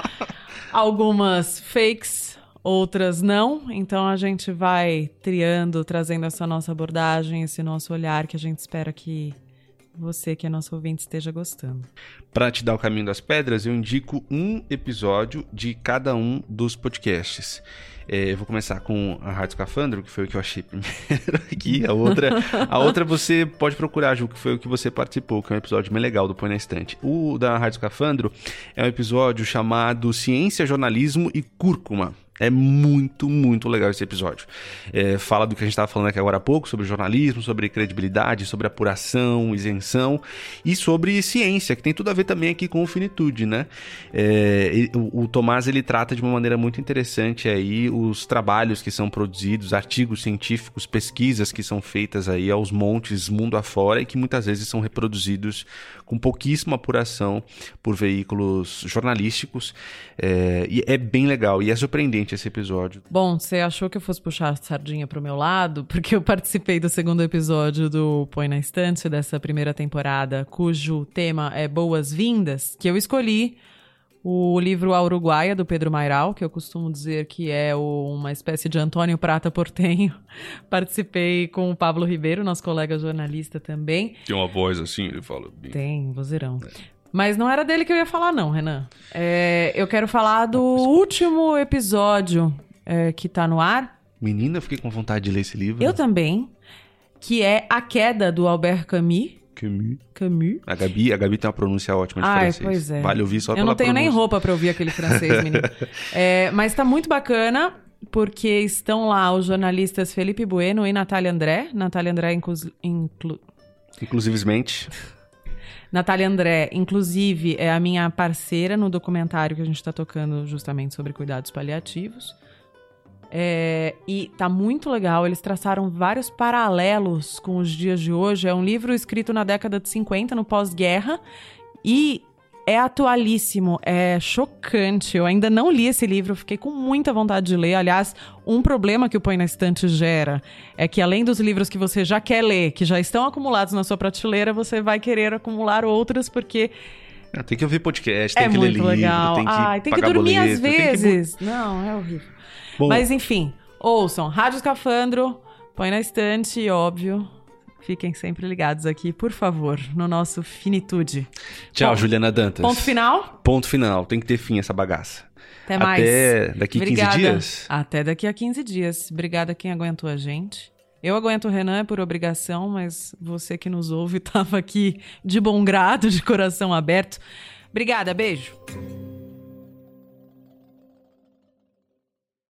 [laughs] Algumas fakes, outras não. Então a gente vai triando, trazendo essa nossa abordagem, esse nosso olhar que a gente espera que você, que é nosso ouvinte, esteja gostando. Pra te dar o caminho das pedras, eu indico um episódio de cada um dos podcasts. É, eu vou começar com a Rádio Escafandro, que foi o que eu achei [laughs] primeiro aqui. A outra, a outra você pode procurar, Ju, que foi o que você participou, que é um episódio bem legal do Põe na Estante. O da Rádio Escafandro é um episódio chamado Ciência, Jornalismo e Cúrcuma. É muito, muito legal esse episódio. É, fala do que a gente estava falando aqui agora há pouco, sobre jornalismo, sobre credibilidade, sobre apuração, isenção e sobre ciência, que tem tudo a ver também aqui com finitude, né? É, o, o Tomás ele trata de uma maneira muito interessante aí os trabalhos que são produzidos, artigos científicos, pesquisas que são feitas aí aos montes mundo afora e que muitas vezes são reproduzidos com pouquíssima apuração por veículos jornalísticos. É, e é bem legal e é surpreendente esse episódio. Bom, você achou que eu fosse puxar a sardinha pro meu lado? Porque eu participei do segundo episódio do Põe na Estante dessa primeira temporada, cujo tema é Boas-Vindas, que eu escolhi o livro A Uruguaia, do Pedro Mairal, que eu costumo dizer que é o- uma espécie de Antônio Prata Portenho. [laughs] Participei com o Pablo Ribeiro, nosso colega jornalista também. Tem uma voz assim, ele fala. Tem, vozeirão. Mas não era dele que eu ia falar, não, Renan. É, eu quero falar do último episódio é, que tá no ar. Menina, eu fiquei com vontade de ler esse livro. Eu também. Que é A Queda, do Albert Camus. Camus. Camus. A Gabi, a Gabi tem uma pronúncia ótima de Ai, francês. pois é. Vale ouvir só Eu pela não tenho nem pronúncia. roupa pra ouvir aquele francês, [laughs] menino. É, mas tá muito bacana, porque estão lá os jornalistas Felipe Bueno e Natália André. Natália André, inclus- inclu- Inclusivemente. [laughs] Natália André, inclusive, é a minha parceira no documentário que a gente está tocando justamente sobre cuidados paliativos. É, e tá muito legal, eles traçaram vários paralelos com os dias de hoje. É um livro escrito na década de 50, no pós-guerra, e é atualíssimo, é chocante. Eu ainda não li esse livro, fiquei com muita vontade de ler. Aliás, um problema que o Põe na Estante gera é que além dos livros que você já quer ler, que já estão acumulados na sua prateleira, você vai querer acumular outros porque Ah, Tem que ouvir podcast, é tem que ler muito livro, legal. tem que Ai, tem que dormir boleto, às tem que vezes. Não, é horrível. Bom. Mas enfim, ouçam. Rádio Escafandro, põe na estante, e, óbvio. Fiquem sempre ligados aqui, por favor, no nosso Finitude. Tchau, Bom, Juliana Dantas. Ponto final? Ponto final. Tem que ter fim essa bagaça. Até mais. Até daqui Obrigada. 15 dias. Até daqui a 15 dias. Obrigada quem aguentou a gente. Eu aguento o Renan por obrigação, mas você que nos ouve [laughs] estava aqui de bom grado, de coração aberto. Obrigada, beijo.